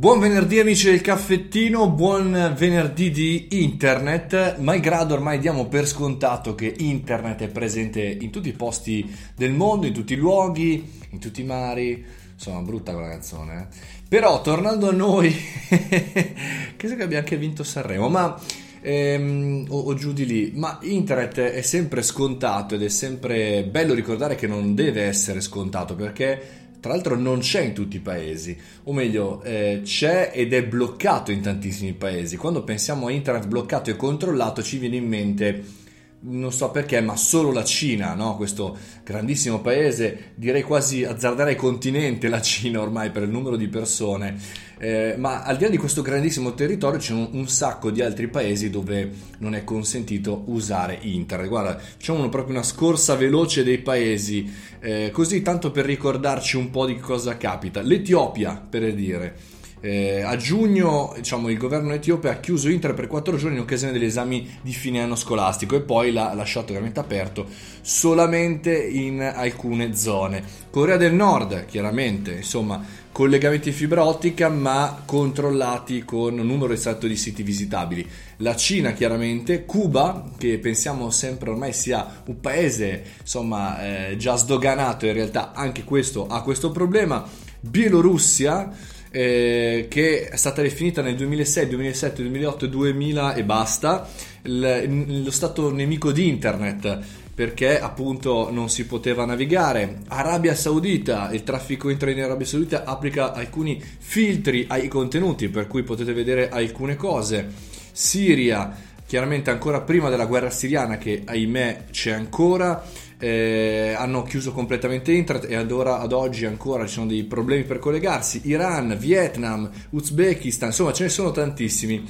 Buon venerdì amici del caffettino, buon venerdì di internet, malgrado ormai diamo per scontato che internet è presente in tutti i posti del mondo, in tutti i luoghi, in tutti i mari, insomma brutta quella canzone, eh? però tornando a noi, credo che abbia anche vinto Sanremo, ma ehm, o, o, giù di lì, ma internet è sempre scontato ed è sempre bello ricordare che non deve essere scontato perché tra l'altro non c'è in tutti i paesi, o meglio eh, c'è ed è bloccato in tantissimi paesi. Quando pensiamo a internet bloccato e controllato ci viene in mente non so perché, ma solo la Cina, no? questo grandissimo paese, direi quasi azzarderei continente la Cina ormai per il numero di persone, eh, ma al di là di questo grandissimo territorio c'è un, un, sacco di altri paesi dove non è consentito usare internet. Guarda, facciamo proprio una scorsa veloce dei paesi, eh, così tanto per ricordarci un po' di cosa capita. L'Etiopia, per dire eh, a giugno diciamo, il governo etiope ha chiuso Inter per quattro giorni in occasione degli esami di fine anno scolastico e poi l'ha lasciato veramente aperto solamente in alcune zone. Corea del Nord, chiaramente, insomma, collegamenti in fibra ottica ma controllati con un numero ristretto di siti visitabili. La Cina, chiaramente, Cuba, che pensiamo sempre ormai sia un paese insomma, eh, già sdoganato, in realtà anche questo ha questo problema. Bielorussia eh, che è stata definita nel 2006, 2007, 2008 2000 e basta l- lo stato nemico di internet perché appunto non si poteva navigare. Arabia Saudita, il traffico internet in Arabia Saudita applica alcuni filtri ai contenuti per cui potete vedere alcune cose. Siria, chiaramente ancora prima della guerra siriana che ahimè c'è ancora eh, hanno chiuso completamente internet e ad, ora, ad oggi ancora ci sono dei problemi per collegarsi. Iran, Vietnam, Uzbekistan, insomma ce ne sono tantissimi.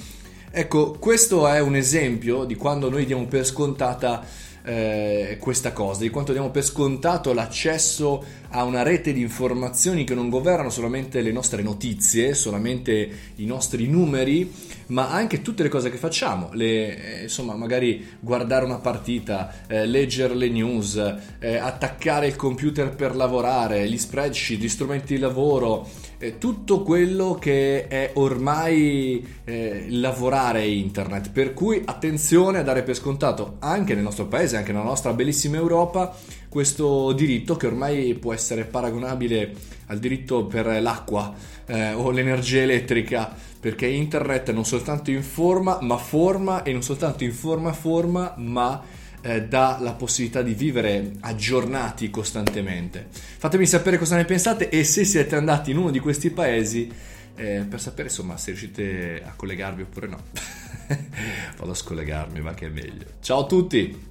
Ecco, questo è un esempio di quando noi diamo per scontata eh, questa cosa, di quanto diamo per scontato l'accesso a una rete di informazioni che non governano solamente le nostre notizie, solamente i nostri numeri, ma anche tutte le cose che facciamo, le, eh, insomma magari guardare una partita, eh, leggere le news, eh, attaccare il computer per lavorare, gli spreadsheet, gli strumenti di lavoro, eh, tutto quello che è ormai eh, lavorare internet, per cui attenzione a dare per scontato anche nel nostro paese, anche nella nostra bellissima Europa, questo diritto che ormai può essere paragonabile al diritto per l'acqua eh, o l'energia elettrica, perché internet non soltanto informa, ma forma e non soltanto informa, forma, ma eh, dà la possibilità di vivere aggiornati costantemente. Fatemi sapere cosa ne pensate e se siete andati in uno di questi paesi eh, per sapere insomma se riuscite a collegarvi oppure no. Vado a scollegarmi, ma che è meglio. Ciao a tutti!